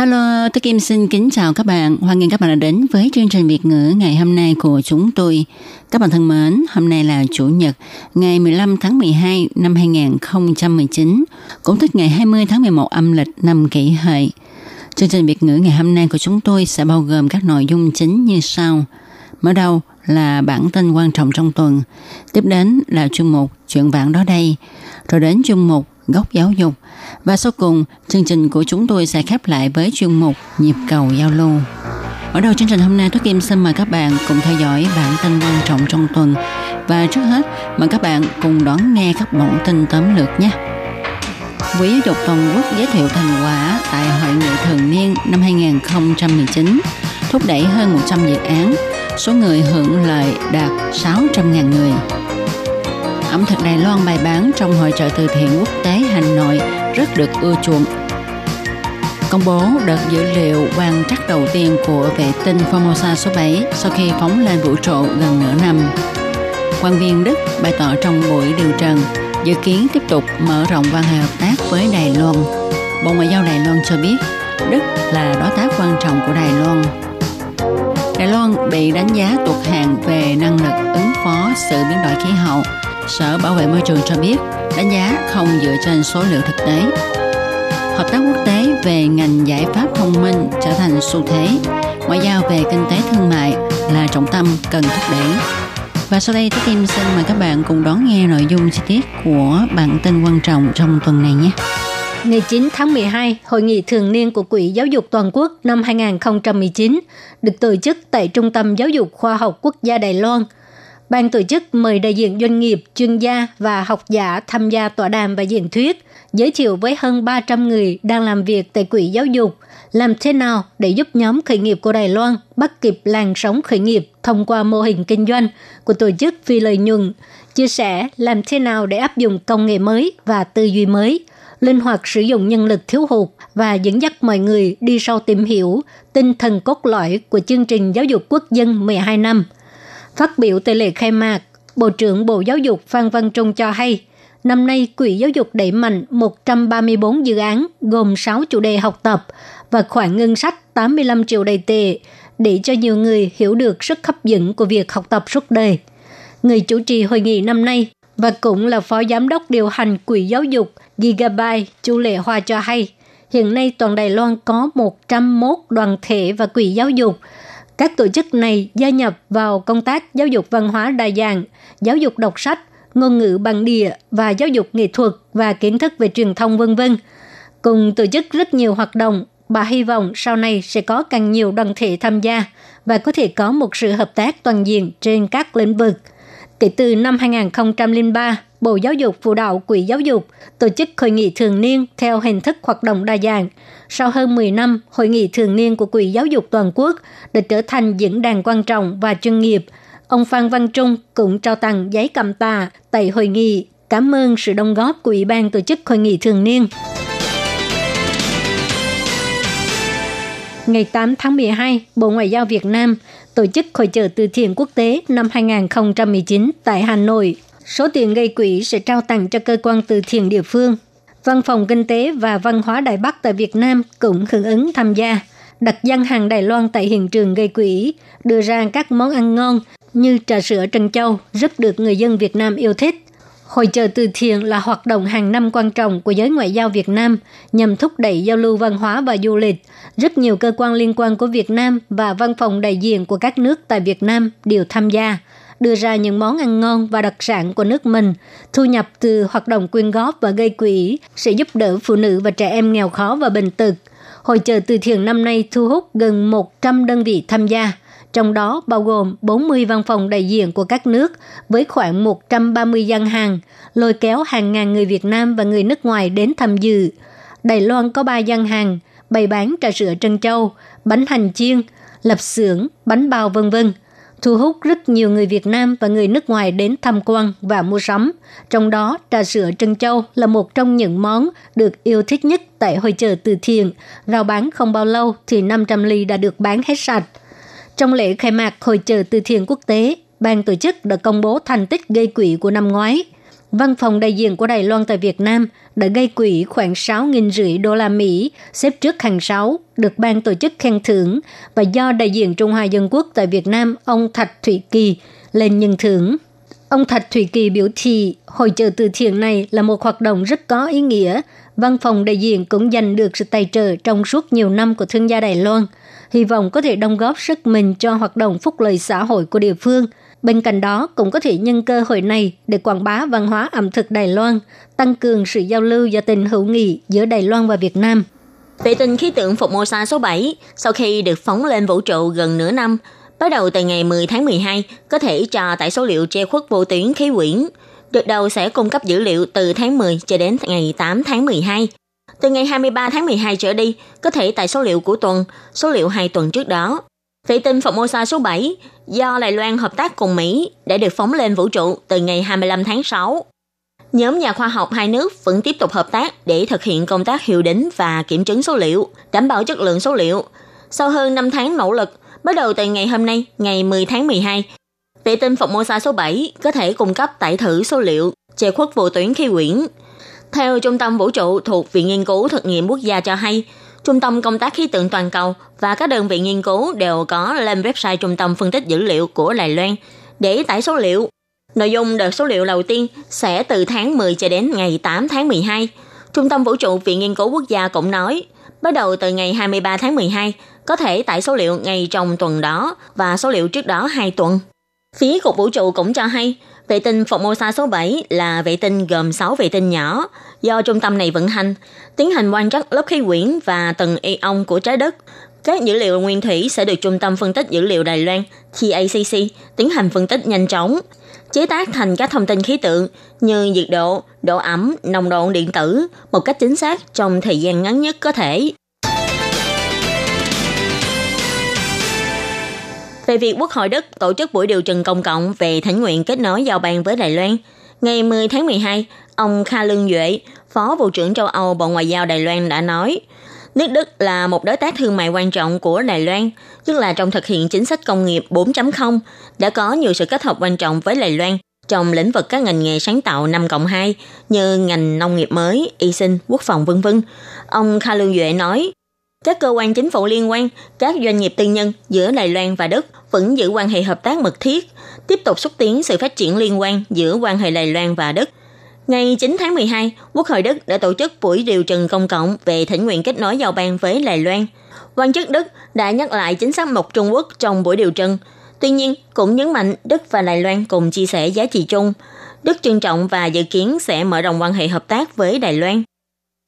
Hello, tôi Kim xin kính chào các bạn. Hoan nghênh các bạn đã đến với chương trình Việt ngữ ngày hôm nay của chúng tôi. Các bạn thân mến, hôm nay là Chủ nhật, ngày 15 tháng 12 năm 2019, cũng tức ngày 20 tháng 11 âm lịch năm kỷ hợi. Chương trình Việt ngữ ngày hôm nay của chúng tôi sẽ bao gồm các nội dung chính như sau. Mở đầu là bản tin quan trọng trong tuần, tiếp đến là chuyên mục chuyện vạn đó đây, rồi đến chuyên mục góc giáo dục và sau cùng chương trình của chúng tôi sẽ khép lại với chuyên mục nhịp cầu giao lưu. Ở đầu chương trình hôm nay, tôi Kim xin mời các bạn cùng theo dõi bản tin quan trọng trong tuần và trước hết mời các bạn cùng đón nghe các bản tin tóm lược nhé. Quỹ giáo dục toàn quốc giới thiệu thành quả tại hội nghị thường niên năm 2019, thúc đẩy hơn 100 dự án, số người hưởng lợi đạt 600.000 người. Thực Đài Loan bày bán trong hội trợ từ thiện quốc tế Hà Nội rất được ưa chuộng. Công bố đợt dữ liệu quan trắc đầu tiên của vệ tinh Formosa số 7 sau khi phóng lên vũ trụ gần nửa năm. Quan viên Đức bày tỏ trong buổi điều trần, dự kiến tiếp tục mở rộng quan hệ hợp tác với Đài Loan. Bộ Ngoại giao Đài Loan cho biết, Đức là đối tác quan trọng của Đài Loan. Đài Loan bị đánh giá tụt hạng về năng lực ứng phó sự biến đổi khí hậu. Sở Bảo vệ môi trường cho biết đánh giá không dựa trên số liệu thực tế. Hợp tác quốc tế về ngành giải pháp thông minh trở thành xu thế. Ngoại giao về kinh tế thương mại là trọng tâm cần thúc đẩy. Và sau đây, Thế Kim xin mời các bạn cùng đón nghe nội dung chi tiết của bản tin quan trọng trong tuần này nhé. Ngày 9 tháng 12, Hội nghị thường niên của Quỹ Giáo dục Toàn quốc năm 2019 được tổ chức tại Trung tâm Giáo dục Khoa học Quốc gia Đài Loan. Ban tổ chức mời đại diện doanh nghiệp, chuyên gia và học giả tham gia tọa đàm và diễn thuyết, giới thiệu với hơn 300 người đang làm việc tại Quỹ Giáo dục làm thế nào để giúp nhóm khởi nghiệp của Đài Loan bắt kịp làn sóng khởi nghiệp thông qua mô hình kinh doanh của tổ chức phi lợi nhuận, chia sẻ làm thế nào để áp dụng công nghệ mới và tư duy mới, linh hoạt sử dụng nhân lực thiếu hụt và dẫn dắt mọi người đi sâu tìm hiểu tinh thần cốt lõi của chương trình giáo dục quốc dân 12 năm. Phát biểu tại lễ khai mạc, Bộ trưởng Bộ Giáo dục Phan Văn Trung cho hay, năm nay Quỹ Giáo dục đẩy mạnh 134 dự án gồm 6 chủ đề học tập và khoản ngân sách 85 triệu đầy tệ để cho nhiều người hiểu được sức hấp dẫn của việc học tập suốt đời. Người chủ trì hội nghị năm nay và cũng là phó giám đốc điều hành Quỹ Giáo dục Gigabyte Chu Lệ Hoa cho hay, hiện nay toàn Đài Loan có 101 đoàn thể và quỹ giáo dục. Các tổ chức này gia nhập vào công tác giáo dục văn hóa đa dạng, giáo dục đọc sách, ngôn ngữ bản địa và giáo dục nghệ thuật và kiến thức về truyền thông vân vân. Cùng tổ chức rất nhiều hoạt động, bà hy vọng sau này sẽ có càng nhiều đoàn thể tham gia và có thể có một sự hợp tác toàn diện trên các lĩnh vực. Kể từ năm 2003, Bộ Giáo dục phụ đạo Quỹ Giáo dục tổ chức hội nghị thường niên theo hình thức hoạt động đa dạng. Sau hơn 10 năm, hội nghị thường niên của Quỹ Giáo dục Toàn quốc đã trở thành diễn đàn quan trọng và chuyên nghiệp. Ông Phan Văn Trung cũng trao tặng giấy cầm tà tại hội nghị cảm ơn sự đóng góp của Ủy ban tổ chức hội nghị thường niên. Ngày 8 tháng 12, Bộ Ngoại giao Việt Nam tổ chức hội trợ từ thiện quốc tế năm 2019 tại Hà Nội. Số tiền gây quỹ sẽ trao tặng cho cơ quan từ thiện địa phương. Văn phòng Kinh tế và Văn hóa Đài Bắc tại Việt Nam cũng hưởng ứng tham gia, đặt gian hàng Đài Loan tại hiện trường gây quỹ, đưa ra các món ăn ngon như trà sữa Trân Châu rất được người dân Việt Nam yêu thích. Hội trợ từ thiện là hoạt động hàng năm quan trọng của giới ngoại giao Việt Nam nhằm thúc đẩy giao lưu văn hóa và du lịch. Rất nhiều cơ quan liên quan của Việt Nam và văn phòng đại diện của các nước tại Việt Nam đều tham gia, đưa ra những món ăn ngon và đặc sản của nước mình. Thu nhập từ hoạt động quyên góp và gây quỹ sẽ giúp đỡ phụ nữ và trẻ em nghèo khó và bệnh tật. Hội trợ từ thiện năm nay thu hút gần 100 đơn vị tham gia – trong đó bao gồm 40 văn phòng đại diện của các nước với khoảng 130 gian hàng, lôi kéo hàng ngàn người Việt Nam và người nước ngoài đến tham dự. Đài Loan có 3 gian hàng bày bán trà sữa trân châu, bánh hành chiên, lập xưởng, bánh bao vân vân thu hút rất nhiều người Việt Nam và người nước ngoài đến tham quan và mua sắm. Trong đó, trà sữa Trân Châu là một trong những món được yêu thích nhất tại hội chợ từ thiện. Rao bán không bao lâu thì 500 ly đã được bán hết sạch. Trong lễ khai mạc hội chợ từ thiện quốc tế, ban tổ chức đã công bố thành tích gây quỹ của năm ngoái – Văn phòng đại diện của Đài Loan tại Việt Nam đã gây quỹ khoảng 6.000 rưỡi đô la Mỹ, xếp trước hàng 6, được ban tổ chức khen thưởng và do đại diện Trung Hoa Dân Quốc tại Việt Nam ông Thạch Thủy Kỳ lên nhận thưởng. Ông Thạch Thủy Kỳ biểu thị hội trợ từ thiện này là một hoạt động rất có ý nghĩa. Văn phòng đại diện cũng giành được sự tài trợ trong suốt nhiều năm của thương gia Đài Loan. Hy vọng có thể đóng góp sức mình cho hoạt động phúc lợi xã hội của địa phương – Bên cạnh đó, cũng có thể nhân cơ hội này để quảng bá văn hóa ẩm thực Đài Loan, tăng cường sự giao lưu và tình hữu nghị giữa Đài Loan và Việt Nam. Vệ tinh khí tượng Formosa số 7, sau khi được phóng lên vũ trụ gần nửa năm, bắt đầu từ ngày 10 tháng 12, có thể cho tải số liệu che khuất vô tuyến khí quyển. Đợt đầu sẽ cung cấp dữ liệu từ tháng 10 cho đến ngày 8 tháng 12. Từ ngày 23 tháng 12 trở đi, có thể tại số liệu của tuần, số liệu hai tuần trước đó. Vệ tinh Formosa số 7 do Đài Loan hợp tác cùng Mỹ đã được phóng lên vũ trụ từ ngày 25 tháng 6. Nhóm nhà khoa học hai nước vẫn tiếp tục hợp tác để thực hiện công tác hiệu đính và kiểm chứng số liệu, đảm bảo chất lượng số liệu. Sau hơn 5 tháng nỗ lực, bắt đầu từ ngày hôm nay, ngày 10 tháng 12, vệ tinh Formosa số 7 có thể cung cấp tải thử số liệu che khuất vô tuyến khí quyển. Theo Trung tâm Vũ trụ thuộc Viện Nghiên cứu Thực nghiệm Quốc gia cho hay, Trung tâm Công tác Khí tượng Toàn cầu và các đơn vị nghiên cứu đều có lên website Trung tâm Phân tích Dữ liệu của Đài Loan để tải số liệu. Nội dung đợt số liệu đầu tiên sẽ từ tháng 10 cho đến ngày 8 tháng 12. Trung tâm Vũ trụ Viện Nghiên cứu Quốc gia cũng nói, bắt đầu từ ngày 23 tháng 12, có thể tải số liệu ngay trong tuần đó và số liệu trước đó 2 tuần. Phía Cục Vũ trụ cũng cho hay, vệ tinh Formosa số 7 là vệ tinh gồm 6 vệ tinh nhỏ do trung tâm này vận hành, tiến hành quan trắc lớp khí quyển và tầng ion của trái đất. Các dữ liệu nguyên thủy sẽ được Trung tâm Phân tích Dữ liệu Đài Loan TACC tiến hành phân tích nhanh chóng, chế tác thành các thông tin khí tượng như nhiệt độ, độ ẩm, nồng độ điện tử một cách chính xác trong thời gian ngắn nhất có thể. Về việc Quốc hội Đức tổ chức buổi điều trần công cộng về thỉnh nguyện kết nối giao ban với Đài Loan. Ngày 10 tháng 12, ông Kha Lương Duệ, Phó Vụ trưởng châu Âu Bộ Ngoại giao Đài Loan đã nói, nước Đức là một đối tác thương mại quan trọng của Đài Loan, tức là trong thực hiện chính sách công nghiệp 4.0, đã có nhiều sự kết hợp quan trọng với Đài Loan trong lĩnh vực các ngành nghề sáng tạo 5 cộng 2 như ngành nông nghiệp mới, y sinh, quốc phòng vân vân. Ông Kha Lương Duệ nói, các cơ quan chính phủ liên quan, các doanh nghiệp tư nhân giữa Đài Loan và Đức vẫn giữ quan hệ hợp tác mật thiết, tiếp tục xúc tiến sự phát triển liên quan giữa quan hệ Đài Loan và Đức. Ngày 9 tháng 12, Quốc hội Đức đã tổ chức buổi điều trần công cộng về thỉnh nguyện kết nối giao ban với Đài Loan. Quan chức Đức đã nhắc lại chính sách một Trung Quốc trong buổi điều trần. Tuy nhiên, cũng nhấn mạnh Đức và Đài Loan cùng chia sẻ giá trị chung. Đức trân trọng và dự kiến sẽ mở rộng quan hệ hợp tác với Đài Loan.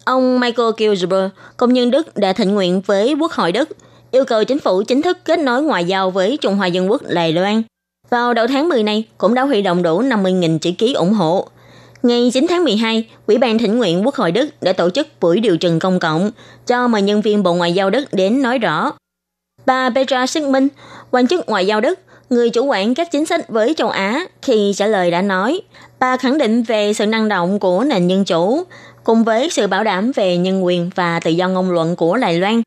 Ông Michael Kilsberg, công nhân Đức đã thỉnh nguyện với Quốc hội Đức, yêu cầu chính phủ chính thức kết nối ngoại giao với Trung Hoa Dân Quốc Đài Loan. Vào đầu tháng 10 này, cũng đã huy động đủ 50.000 chữ ký ủng hộ. Ngày 9 tháng 12, Ủy ban thỉnh nguyện Quốc hội Đức đã tổ chức buổi điều trần công cộng cho mời nhân viên Bộ Ngoại giao Đức đến nói rõ. Bà Petra Sigmund, quan chức ngoại giao Đức, người chủ quản các chính sách với châu Á, khi trả lời đã nói, bà khẳng định về sự năng động của nền dân chủ, cùng với sự bảo đảm về nhân quyền và tự do ngôn luận của Đài Loan.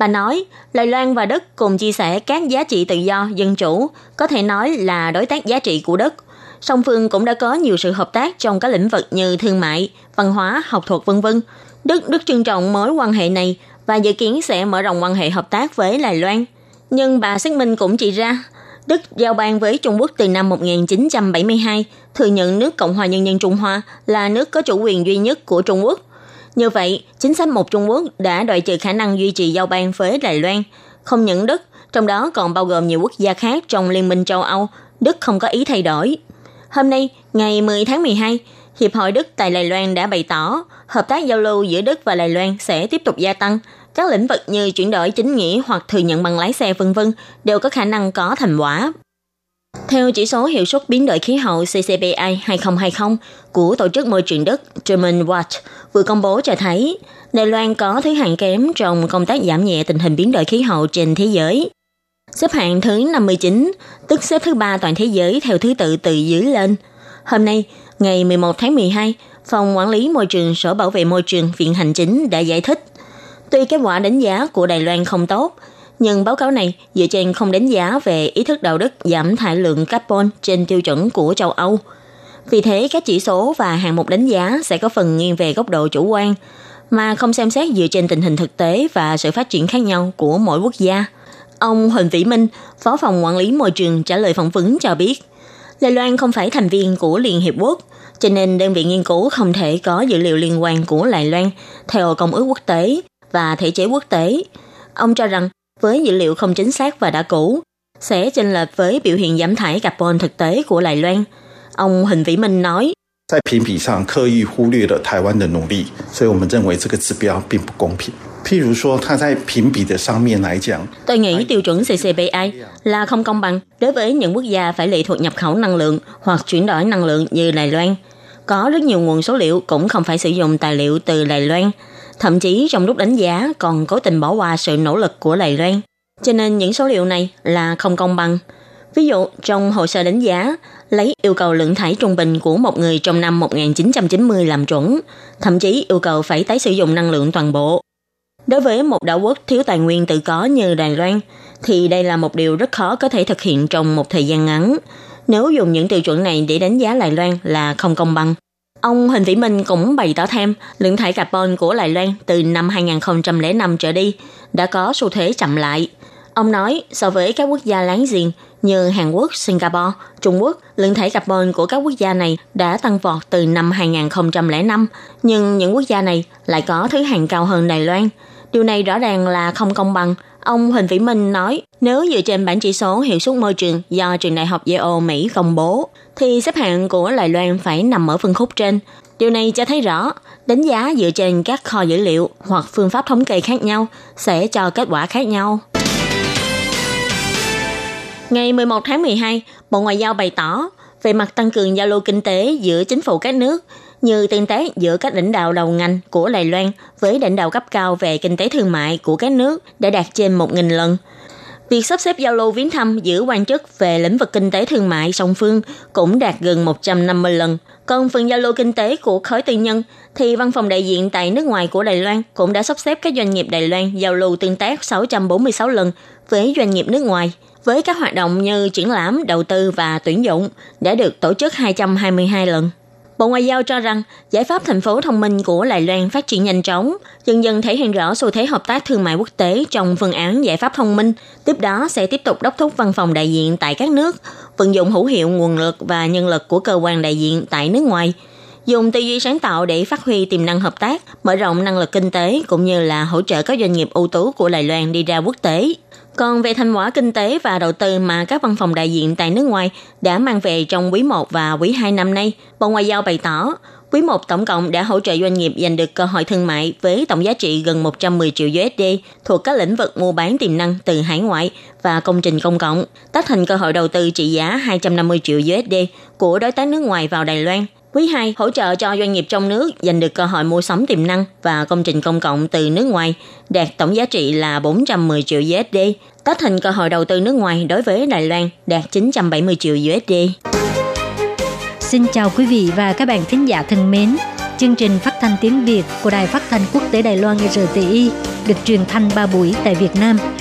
Bà nói, Đài Loan và Đức cùng chia sẻ các giá trị tự do, dân chủ, có thể nói là đối tác giá trị của Đức. Song phương cũng đã có nhiều sự hợp tác trong các lĩnh vực như thương mại, văn hóa, học thuật vân vân. Đức rất trân trọng mối quan hệ này và dự kiến sẽ mở rộng quan hệ hợp tác với Đài Loan. Nhưng bà xác minh cũng chỉ ra, Đức giao ban với Trung Quốc từ năm 1972, thừa nhận nước Cộng hòa Nhân dân Trung Hoa là nước có chủ quyền duy nhất của Trung Quốc. Như vậy, chính sách một Trung Quốc đã đòi trừ khả năng duy trì giao ban với Đài Loan. Không những Đức, trong đó còn bao gồm nhiều quốc gia khác trong Liên minh châu Âu, Đức không có ý thay đổi. Hôm nay, ngày 10 tháng 12, Hiệp hội Đức tại Đài Loan đã bày tỏ hợp tác giao lưu giữa Đức và Đài Loan sẽ tiếp tục gia tăng. Các lĩnh vực như chuyển đổi chính nghĩa hoặc thừa nhận bằng lái xe vân vân đều có khả năng có thành quả. Theo chỉ số hiệu suất biến đổi khí hậu CCPI 2020 của Tổ chức Môi trường Đức German Watch vừa công bố cho thấy, Đài Loan có thứ hạng kém trong công tác giảm nhẹ tình hình biến đổi khí hậu trên thế giới. Xếp hạng thứ 59, tức xếp thứ ba toàn thế giới theo thứ tự từ dưới lên. Hôm nay, ngày 11 tháng 12, Phòng Quản lý Môi trường Sở Bảo vệ Môi trường Viện Hành Chính đã giải thích. Tuy kết quả đánh giá của Đài Loan không tốt, nhưng báo cáo này dựa trên không đánh giá về ý thức đạo đức giảm thải lượng carbon trên tiêu chuẩn của châu Âu. Vì thế, các chỉ số và hạng mục đánh giá sẽ có phần nghiêng về góc độ chủ quan, mà không xem xét dựa trên tình hình thực tế và sự phát triển khác nhau của mỗi quốc gia. Ông Huỳnh Vĩ Minh, Phó phòng quản lý môi trường trả lời phỏng vấn cho biết, Đài Loan không phải thành viên của Liên Hiệp Quốc, cho nên đơn vị nghiên cứu không thể có dữ liệu liên quan của Đài Loan theo công ước quốc tế và thể chế quốc tế. Ông cho rằng với dữ liệu không chính xác và đã cũ, sẽ chênh lệch với biểu hiện giảm thải carbon thực tế của Đài Loan. Ông Huỳnh Vĩ Minh nói, 在评比上刻意忽略了台湾的努力，所以我们认为这个指标并不公平。譬如说，它在评比的上面来讲，tôi nghĩ tiêu chuẩn CCBI là không công bằng đối với những quốc gia phải lệ thuộc nhập khẩu năng lượng hoặc chuyển đổi năng lượng như Đài Loan. Có rất nhiều nguồn số liệu cũng không phải sử dụng tài liệu từ Đài Loan. Thậm chí trong lúc đánh giá còn cố tình bỏ qua sự nỗ lực của Đài Loan. Cho nên những số liệu này là không công bằng. Ví dụ, trong hồ sơ đánh giá, lấy yêu cầu lượng thải trung bình của một người trong năm 1990 làm chuẩn, thậm chí yêu cầu phải tái sử dụng năng lượng toàn bộ. Đối với một đảo quốc thiếu tài nguyên tự có như Đài Loan, thì đây là một điều rất khó có thể thực hiện trong một thời gian ngắn. Nếu dùng những tiêu chuẩn này để đánh giá Đài Loan là không công bằng. Ông Huỳnh Vĩ Minh cũng bày tỏ thêm lượng thải carbon của Đài Loan từ năm 2005 trở đi đã có xu thế chậm lại. Ông nói so với các quốc gia láng giềng như Hàn Quốc, Singapore, Trung Quốc, lượng thải carbon của các quốc gia này đã tăng vọt từ năm 2005, nhưng những quốc gia này lại có thứ hạng cao hơn Đài Loan. Điều này rõ ràng là không công bằng. Ông Huỳnh Vĩ Minh nói, nếu dựa trên bản chỉ số hiệu suất môi trường do trường đại học Yale Mỹ công bố, thì xếp hạng của Đài Loan phải nằm ở phân khúc trên. Điều này cho thấy rõ, đánh giá dựa trên các kho dữ liệu hoặc phương pháp thống kê khác nhau sẽ cho kết quả khác nhau. Ngày 11 tháng 12, Bộ Ngoại giao bày tỏ về mặt tăng cường giao lưu kinh tế giữa chính phủ các nước như tương tác giữa các lãnh đạo đầu ngành của Đài Loan với lãnh đạo cấp cao về kinh tế thương mại của các nước đã đạt trên 1.000 lần. Việc sắp xếp giao lưu viếng thăm giữa quan chức về lĩnh vực kinh tế thương mại song phương cũng đạt gần 150 lần. Còn phần giao lưu kinh tế của khối tư nhân thì văn phòng đại diện tại nước ngoài của Đài Loan cũng đã sắp xếp các doanh nghiệp Đài Loan giao lưu tương tác 646 lần với doanh nghiệp nước ngoài – với các hoạt động như triển lãm, đầu tư và tuyển dụng đã được tổ chức 222 lần. Bộ Ngoại giao cho rằng giải pháp thành phố thông minh của Đài Loan phát triển nhanh chóng, dần dần thể hiện rõ xu thế hợp tác thương mại quốc tế trong phương án giải pháp thông minh. Tiếp đó sẽ tiếp tục đốc thúc văn phòng đại diện tại các nước, vận dụng hữu hiệu nguồn lực và nhân lực của cơ quan đại diện tại nước ngoài, dùng tư duy sáng tạo để phát huy tiềm năng hợp tác, mở rộng năng lực kinh tế cũng như là hỗ trợ các doanh nghiệp ưu tú của Đài Loan đi ra quốc tế. Còn về thành quả kinh tế và đầu tư mà các văn phòng đại diện tại nước ngoài đã mang về trong quý 1 và quý 2 năm nay, Bộ Ngoại giao bày tỏ, quý 1 tổng cộng đã hỗ trợ doanh nghiệp giành được cơ hội thương mại với tổng giá trị gần 110 triệu USD thuộc các lĩnh vực mua bán tiềm năng từ hải ngoại và công trình công cộng, tác thành cơ hội đầu tư trị giá 250 triệu USD của đối tác nước ngoài vào Đài Loan – Quý 2 hỗ trợ cho doanh nghiệp trong nước giành được cơ hội mua sắm tiềm năng và công trình công cộng từ nước ngoài, đạt tổng giá trị là 410 triệu USD, Tách thành cơ hội đầu tư nước ngoài đối với Đài Loan đạt 970 triệu USD. Xin chào quý vị và các bạn thính giả thân mến. Chương trình phát thanh tiếng Việt của Đài Phát thanh Quốc tế Đài Loan RTI được truyền thanh 3 buổi tại Việt Nam,